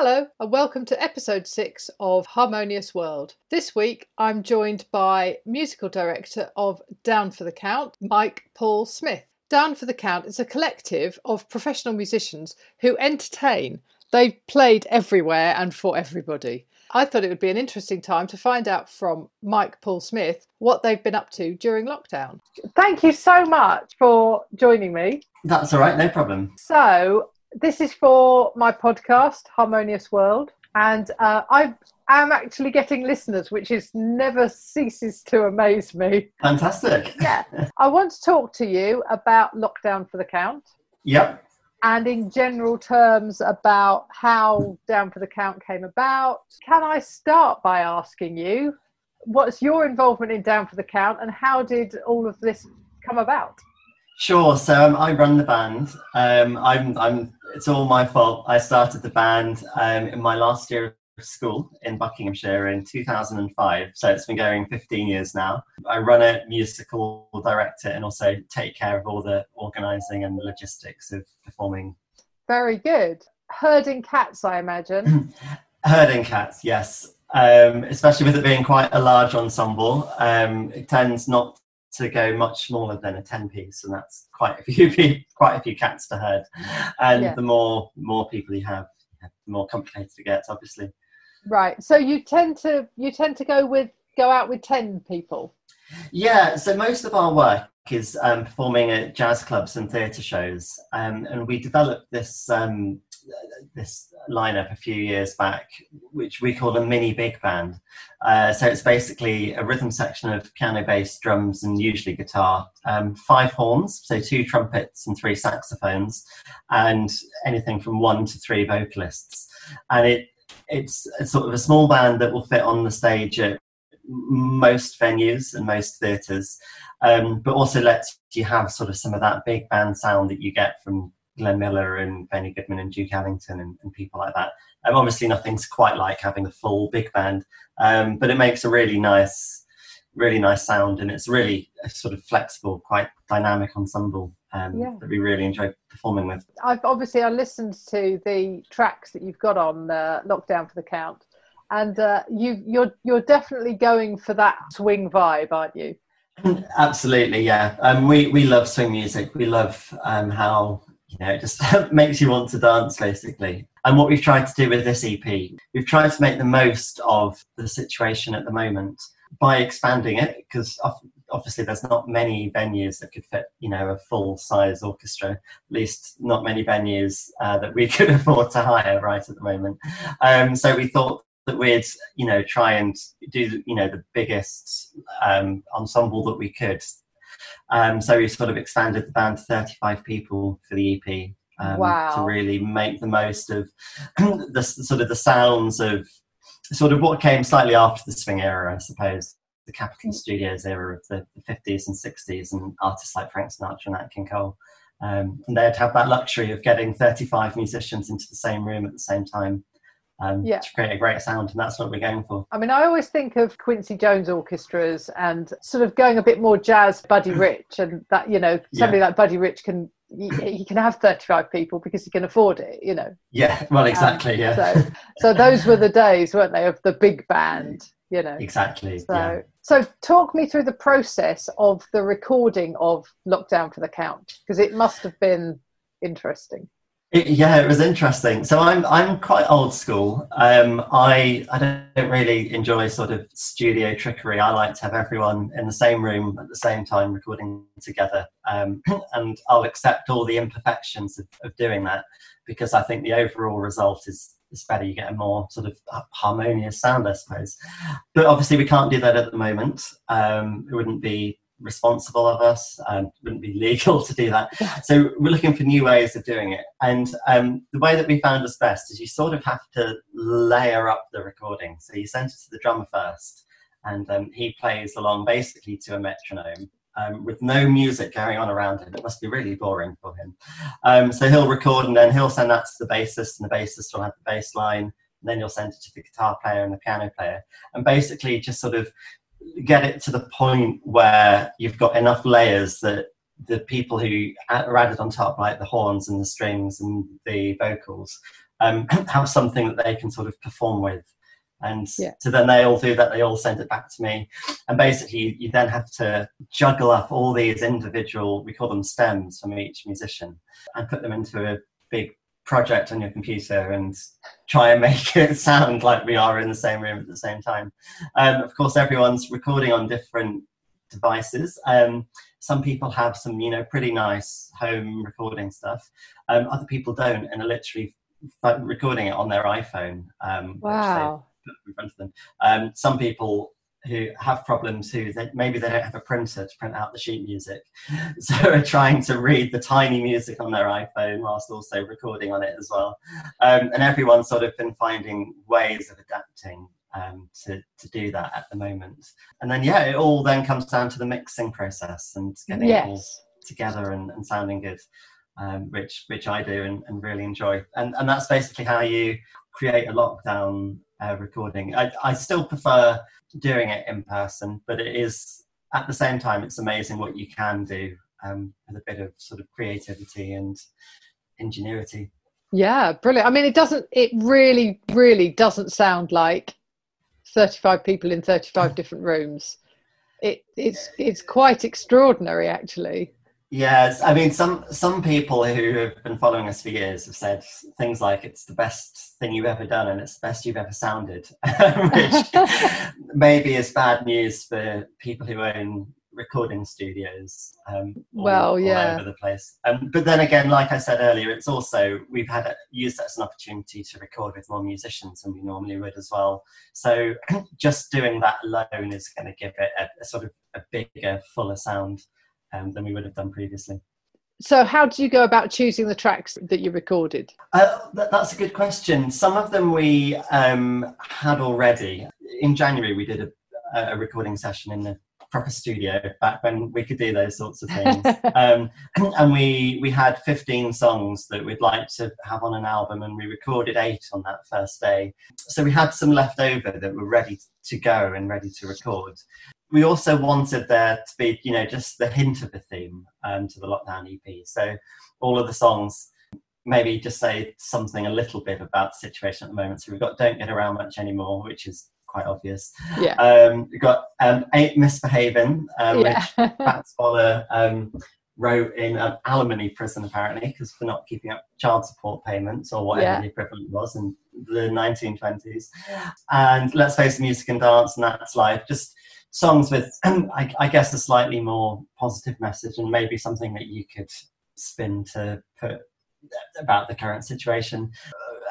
Hello, and welcome to episode six of Harmonious World. This week I'm joined by musical director of Down for the Count, Mike Paul Smith. Down for the Count is a collective of professional musicians who entertain. They've played everywhere and for everybody. I thought it would be an interesting time to find out from Mike Paul Smith what they've been up to during lockdown. Thank you so much for joining me. That's all right, no problem. So, this is for my podcast, Harmonious World, and uh, I am actually getting listeners, which is never ceases to amaze me. Fantastic. Yeah, I want to talk to you about lockdown for the count. Yep. And in general terms, about how Down for the Count came about. Can I start by asking you, what's your involvement in Down for the Count, and how did all of this come about? Sure. So um, I run the band. Um, I'm, I'm. It's all my fault. I started the band um, in my last year of school in Buckinghamshire in 2005. So it's been going 15 years now. I run a musical director, and also take care of all the organising and the logistics of performing. Very good. Herding cats, I imagine. Herding cats, yes. Um, especially with it being quite a large ensemble, um, it tends not to go much smaller than a 10 piece and that's quite a few quite a few cats to herd. And yeah. the more more people you have the more complicated it gets obviously. Right. So you tend to you tend to go with go out with 10 people yeah so most of our work is um, performing at jazz clubs and theatre shows um, and we developed this um, this lineup a few years back, which we call a mini big band. Uh, so it's basically a rhythm section of piano, bass, drums, and usually guitar. Um, five horns, so two trumpets and three saxophones, and anything from one to three vocalists. And it it's sort of a small band that will fit on the stage at most venues and most theatres, um, but also lets you have sort of some of that big band sound that you get from Glenn Miller and Benny Goodman and Duke Ellington and, and people like that. Um, obviously, nothing's quite like having a full big band, um, but it makes a really nice, really nice sound, and it's really a sort of flexible, quite dynamic ensemble um, yeah. that we really enjoy performing with. I've obviously I listened to the tracks that you've got on uh, Lockdown for the Count, and uh, you you're you're definitely going for that swing vibe, aren't you? Absolutely, yeah. Um, we we love swing music. We love um, how you know, it just makes you want to dance basically. And what we've tried to do with this EP, we've tried to make the most of the situation at the moment by expanding it because obviously there's not many venues that could fit you know a full size orchestra at least not many venues uh, that we could afford to hire right at the moment um, so we thought that we'd you know try and do you know the biggest um, ensemble that we could um, so we sort of expanded the band to 35 people for the EP um, wow. to really make the most of the sort of the sounds of sort of what came slightly after the swing era, I suppose, the Capitol Studios era of the, the 50s and 60s, and artists like Frank Sinatra and Nat King Cole. Um, and they'd have that luxury of getting 35 musicians into the same room at the same time um, yeah. to create a great sound, and that's what we're going for. I mean, I always think of Quincy Jones orchestras and sort of going a bit more jazz, Buddy Rich, and that you know somebody yeah. like Buddy Rich can he, can have 35 people because he can afford it you know yeah well exactly um, yeah so so those were the days weren't they of the big band you know exactly so yeah. so talk me through the process of the recording of lockdown for the count because it must have been interesting it, yeah, it was interesting. So I'm I'm quite old school. Um, I I don't really enjoy sort of studio trickery. I like to have everyone in the same room at the same time recording together, um, and I'll accept all the imperfections of, of doing that because I think the overall result is is better. You get a more sort of harmonious sound, I suppose. But obviously, we can't do that at the moment. Um, it wouldn't be responsible of us and wouldn't be legal to do that. So we're looking for new ways of doing it. And um, the way that we found us best is you sort of have to layer up the recording. So you send it to the drummer first, and um, he plays along basically to a metronome. Um, with no music going on around him, it must be really boring for him. Um, so he'll record and then he'll send that to the bassist, and the bassist will have the bass line. And then you'll send it to the guitar player and the piano player, and basically just sort of get it to the point where you've got enough layers that the people who are added on top, like the horns and the strings and the vocals, um, have something that they can sort of perform with. And Yeah. so then they all do that, they all send it back to me. And basically, you then have to juggle up all these individual, we call them stems from each musician, and put them into a big project on your computer and try and make it sound like we are in the same room at the same time. Um, of course, everyone's recording on different devices. Um, some people have some, you know, pretty nice home recording stuff. Um, other people don't, and are literally recording it on their iPhone. Um, Wow. in front of them. Um, some people who have problems who they, maybe they don't have a printer to print out the sheet music, so are trying to read the tiny music on their iPhone whilst also recording on it as well. Um, and everyone's sort of been finding ways of adapting um, to, to do that at the moment. And then, yeah, it all then comes down to the mixing process and getting it all together and, and sounding good, um, which which I do and, and really enjoy. And and that's basically how you create a lockdown uh, recording. I, I still prefer doing it in person, but it is at the same time it's amazing what you can do um, with a bit of sort of creativity and ingenuity. Yeah, brilliant. I mean, it doesn't, it really, really doesn't sound like 35 people in 35 different rooms. It, it's, it's quite extraordinary, actually. Yes, I mean some some people who have been following us for years have said things like it's the best thing you've ever done and it's the best you've ever sounded, which maybe is bad news for people who own recording studios. Um, all- Well, all yeah. over the place. Um, but then again, like I said earlier, it's also we've had a, used that as an opportunity to record with more musicians than we normally would as well. So just doing that alone is going to give it a, a sort of a bigger, fuller sound um, than we would have done previously. So, how do you go about choosing the tracks that you recorded? Uh, that, that's a good question. Some of them we um, had already. In January, we did a, a recording session in the proper studio back when we could do those sorts of things. um, and we we had 15 songs that we'd like to have on an album, and we recorded eight on that first day. So we had some left over that were ready to go and ready to record. We also wanted there to be, you know, just the hint of a theme um, to the lockdown EP. So all of the songs maybe just say something a little bit about the situation at the moment. So we've got Don't Get Around Much Anymore, which is quite obvious. Yeah. Um, we've got um, Ain't Misbehaving, um, yeah. which Fats Waller um, wrote in an alimony prison, apparently, because for not keeping up child support payments or whatever Yeah. the equivalent was in the 1920s. And Let's Face the Music and Dance, and That's Life. Just songs with, I, I guess, a slightly more positive message and maybe something that you could spin to put about the current situation.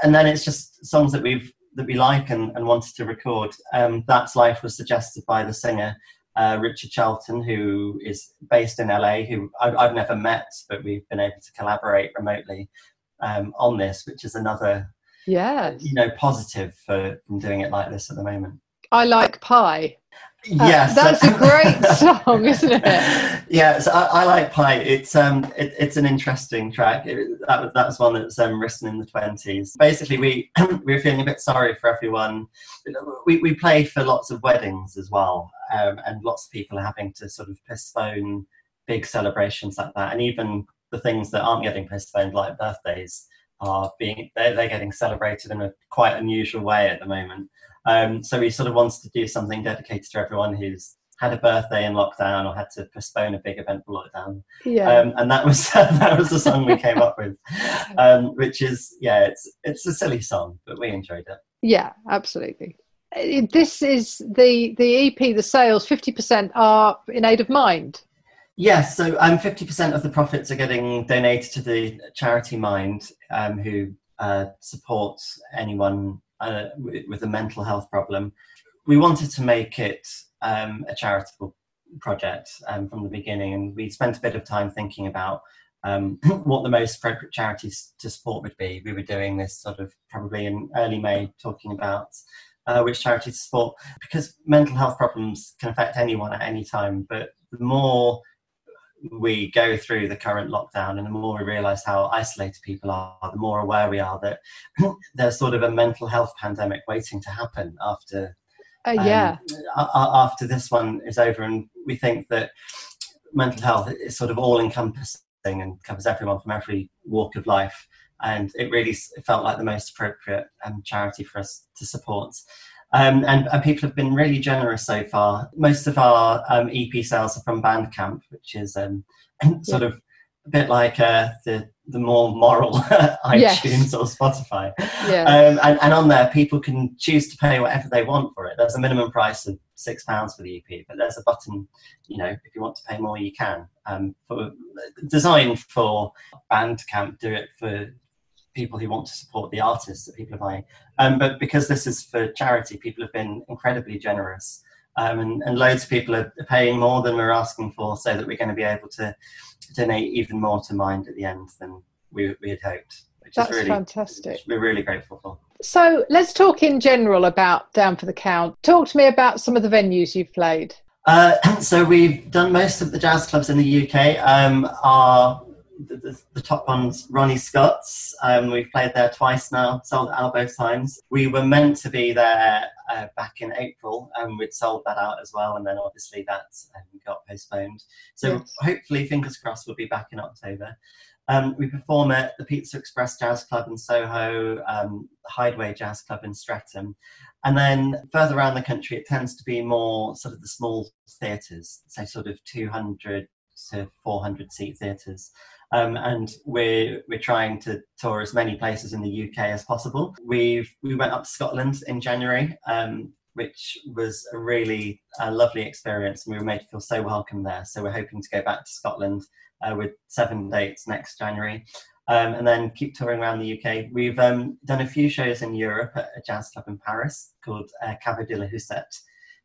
And then it's just songs that we've that we like and, and wanted to record. Um, That's Life was suggested by the singer uh, Richard Charlton, who is based in LA, who I've, I've never met, but we've been able to collaborate remotely um, on this, which is another yeah you know positive for doing it like this at the moment. I like pie. Uh, yes, that's a great song, isn't it? Yeah, so I, I like Pie. It's um, it, it's an interesting track. It, that was that was one that's um, written in the twenties. Basically, we we were feeling a bit sorry for everyone. We we play for lots of weddings as well, um, and lots of people are having to sort of postpone big celebrations like that, and even the things that aren't getting postponed, like birthdays, are being they're, they're getting celebrated in a quite unusual way at the moment. Um, so we sort of wanted to do something dedicated to everyone who's had a birthday in lockdown or had to postpone a big event for lockdown. Yeah. Um, and that was that was the song we came up with, um, which is yeah, it's it's a silly song, but we enjoyed it. Yeah, absolutely. Uh, This is the the EP. The sales fifty percent are in aid of Mind. Yes, so um, 50% of the profits are getting donated to the charity Mind, um, who uh, supports anyone uh, with, a mental health problem. We wanted to make it um, a charitable project um, from the beginning, and we spent a bit of time thinking about um, what the most appropriate charities to support would be. We were doing this sort of probably in early May, talking about uh, which charities to support, because mental health problems can affect anyone at any time, but the more we go through the current lockdown and the more we realize how isolated people are, the more aware we are that there's sort of a mental health pandemic waiting to happen after Uh, um, yeah, a- after this one is over. And we think that mental health is sort of all encompassing and covers everyone from every walk of life. and it really felt like the most appropriate um, charity for us to support. Um, and, and, people have been really generous so far. Most of our um, EP sales are from Bandcamp, which is um, sort yeah. of a bit like uh, the the more moral iTunes yes. or Spotify. Yeah. Um, and, and, on there, people can choose to pay whatever they want for it. There's a minimum price of six pounds for the EP, but there's a button. You know, if you want to pay more, you can. Um, for designed for Bandcamp, do it for people who want to support the artists that people are buying. Um, but because this is for charity, people have been incredibly generous. Um, and, and, loads of people are paying more than we're asking for so that we're going to be able to donate even more to Mind at the end than we, we had hoped. Which That's is really, fantastic. We're really grateful for. So let's talk in general about Down for the Count. Talk to me about some of the venues you've played. Uh, so we've done most of the jazz clubs in the UK. Um, our the, the, the, top one's Ronnie Scott's. Um, we've played there twice now, sold out both times. We were meant to be there uh, back in April, and we'd sold that out as well, and then obviously that um, got postponed. So yes. hopefully, fingers crossed, we'll be back in October. Um, we perform at the Pizza Express Jazz Club in Soho, um, Hideaway Jazz Club in Streatham. And then further around the country, it tends to be more sort of the small theatres, so sort of 200 to 400 seat theatres. Um, and we're we're trying to tour as many places in the UK as possible. We've we went up to Scotland in January, um, which was a really uh, lovely experience, and we were made to feel so welcome there. So we're hoping to go back to Scotland uh, with seven dates next January. Um, and then keep touring around the UK. We've um, done a few shows in Europe at a jazz club in Paris called uh, de la Huchette,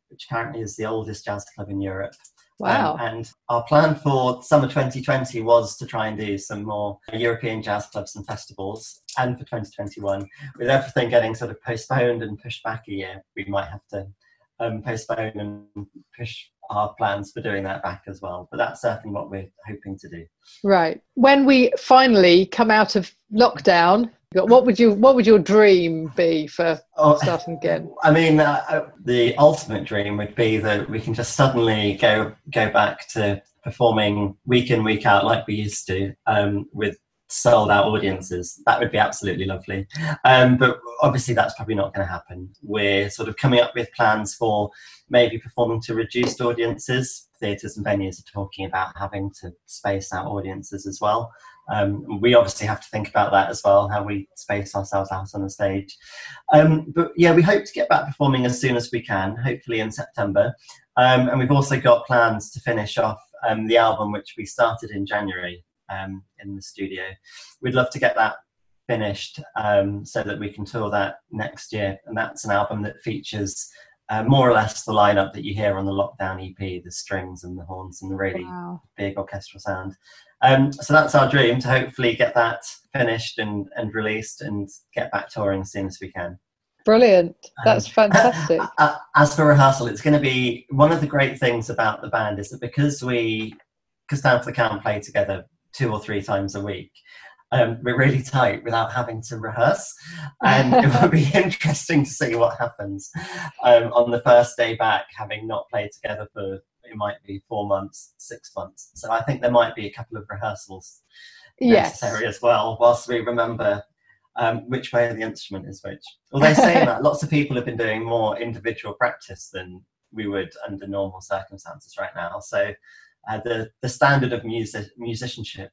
which currently is the oldest jazz club in Europe. Wow. Um, and our plan for summer 2020 was to try and do some more European jazz clubs and festivals. And for 2021, with everything getting sort of postponed and pushed back a year, we might have to um, postpone and push our plans for doing that back as well. But that's certainly what we're hoping to do. Right. When we finally come out of lockdown, what would you what would your dream be for oh, starting again? I mean, uh, uh, the ultimate dream would be that we can just suddenly go go back to performing week in week out like we used to um, with sold out audiences. That would be absolutely lovely. Um, but obviously, that's probably not going to happen. We're sort of coming up with plans for maybe performing to reduced audiences. Theatres and venues are talking about having to space out audiences as well. Um, we obviously have to think about that as well, how we space ourselves out on the stage. Um, but yeah, we hope to get back performing as soon as we can, hopefully in September. Um, and we've also got plans to finish off um, the album, which we started in January um, in the studio. We'd love to get that finished um, so that we can tour that next year. And that's an album that features uh, more or less the lineup that you hear on the Lockdown EP the strings and the horns and the really wow. big orchestral sound. Um, so that's our dream to hopefully get that finished and, and released and get back touring as soon as we can. Brilliant. That's um, fantastic. As for rehearsal, it's going to be one of the great things about the band is that because we, because Down for the Count play together two or three times a week, um, we're really tight without having to rehearse. And it will be interesting to see what happens um, on the first day back, having not played together for it might be four months, six months. So I think there might be a couple of rehearsals yes. necessary as well, whilst we remember um, which way the instrument is which. Although saying that, lots of people have been doing more individual practice than we would under normal circumstances right now. So uh, the the standard of music musicianship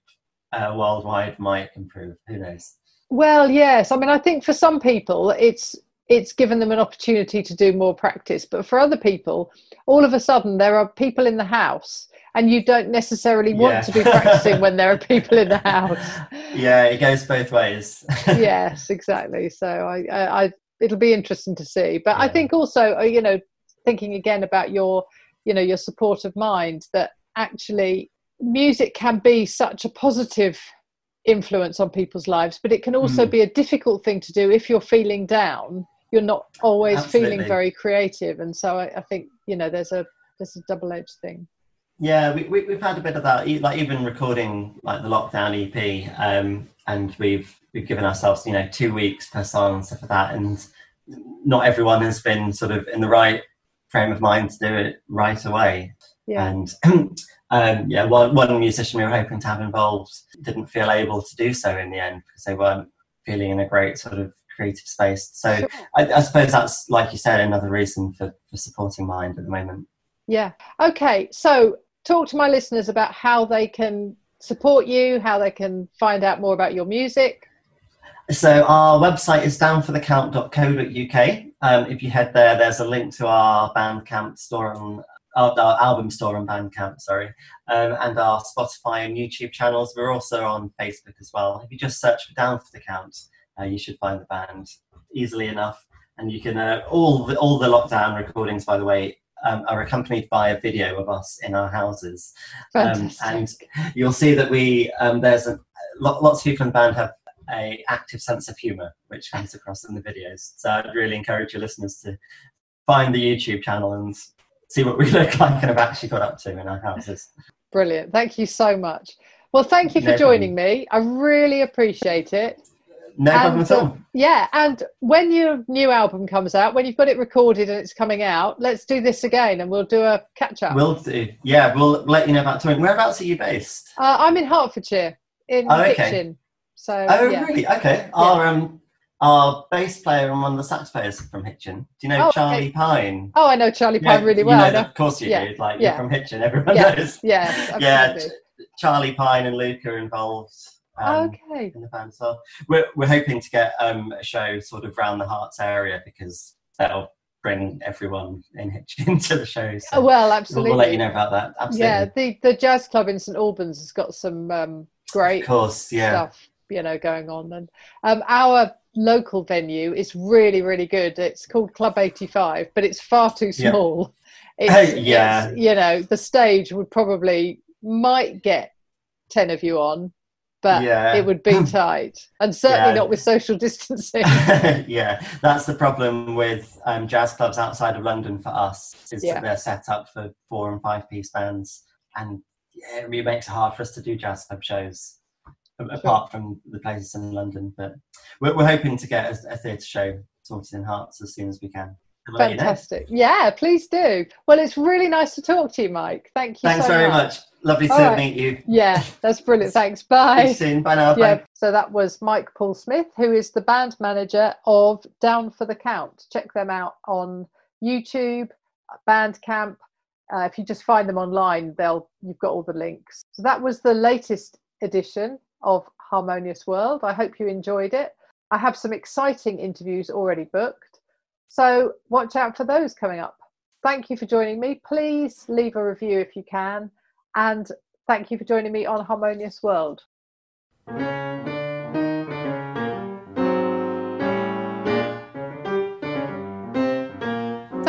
uh, worldwide might improve. Who knows? Well, yes. I mean, I think for some people, it's it's given them an opportunity to do more practice. But for other people, all of a sudden there are people in the house and you don't necessarily want yeah. to be practicing when there are people in the house. Yeah, it goes both ways. yes, exactly. So I, I, I, it'll be interesting to see. But yeah. I think also, uh, you know, thinking again about your, you know, your support of mind that actually music can be such a positive influence on people's lives, but it can also mm. be a difficult thing to do if you're feeling down you're not always Absolutely. feeling very creative and so I, I, think you know there's a there's a double-edged thing yeah we, we, have had a bit of that like even recording like the lockdown ep um, and we've we've given ourselves you know two weeks per song and stuff like that and not everyone has been sort of in the right frame of mind to do it right away yeah. and um, yeah, one, one musician we were hoping to have involved didn't feel able to do so in the end because they weren't feeling in a great sort of creative space. So sure. I, I, suppose that's, like you said, another reason for, for supporting Mind at the moment. Yeah. Okay. So talk to my listeners about how they can support you, how they can find out more about your music. So our website is downforthecount.co.uk. Um, if you head there, there's a link to our Bandcamp store on our, our album store on Bandcamp, sorry, um, and our Spotify and YouTube channels. We're also on Facebook as well. If you just search for Down for the Count, uh, you should find the band easily enough. And you can uh, all the, all the lockdown recordings, by the way, um, are accompanied by a video of us in our houses, um, and you'll see that we um, there's a lots of people in the band have a active sense of humour, which comes across in the videos. So I'd really encourage your listeners to find the YouTube channel and see what we look like and have actually got up to in our houses. Brilliant. Thank you so much. Well, thank you for no joining problem. me. I really appreciate it. No and, problem at all. Uh, yeah, and when your new album comes out, when you've got it recorded and it's coming out, let's do this again and we'll do a catch up. We'll do. Yeah, we'll let you know about touring. Whereabouts are you based? Uh, I'm in Hertfordshire, in oh, okay. So, oh, yeah. really? Okay. Yeah. Our um, our bass player and one of the sax players from Hitchin. Do you know oh, Charlie okay. Pine? Oh, I know Charlie Pine yeah, really well. You know, of course you yeah. do. Like you're from Hitchin, everyone knows. Yeah, yeah. Charlie Pine and Luke are involved. Um, okay. In the band well. We're we're hoping to get um, a show sort of around the Herts area because that'll bring everyone in Hitchin to the show. So well, absolutely. We'll, we'll, let you know about that. Absolutely. Yeah, the the jazz club in St Albans has got some um, great of course, yeah. stuff you know going on. And um, our local venue is really really good. It's called club 85 but it's far too small. It's, yeah. it's, you know the stage would probably might get 10 of you on but yeah. it would be tight. And certainly yeah. not with social distancing. Yeah that's the problem with um, jazz clubs outside of london for us is yeah. that they're set up for four and five piece bands. And yeah, it makes it hard for us to do jazz club shows apart from the places in London. But we're, we're hoping to get a, a theatre show sorted in Herts as soon as we can. Fantastic. You know. Yeah, please do. Well, it's really nice to talk to you, Mike. Thank you. Thanks so very much. much. Lovely to right. meet you. Yeah, that's brilliant. Thanks. Bye. See you soon. Bye now. Yeah. Bye. So that was Mike Paul Smith, who is the band manager of Down for the Count. Check them out on YouTube, Bandcamp. Uh, if you just find them online, they'll you've got all the links. So that was the latest edition of Harmonious World. I hope you enjoyed it. I have some exciting interviews already booked, so watch out for those coming up. Thank you for joining me. Please leave a review if you can, and thank you for joining me on Harmonious World.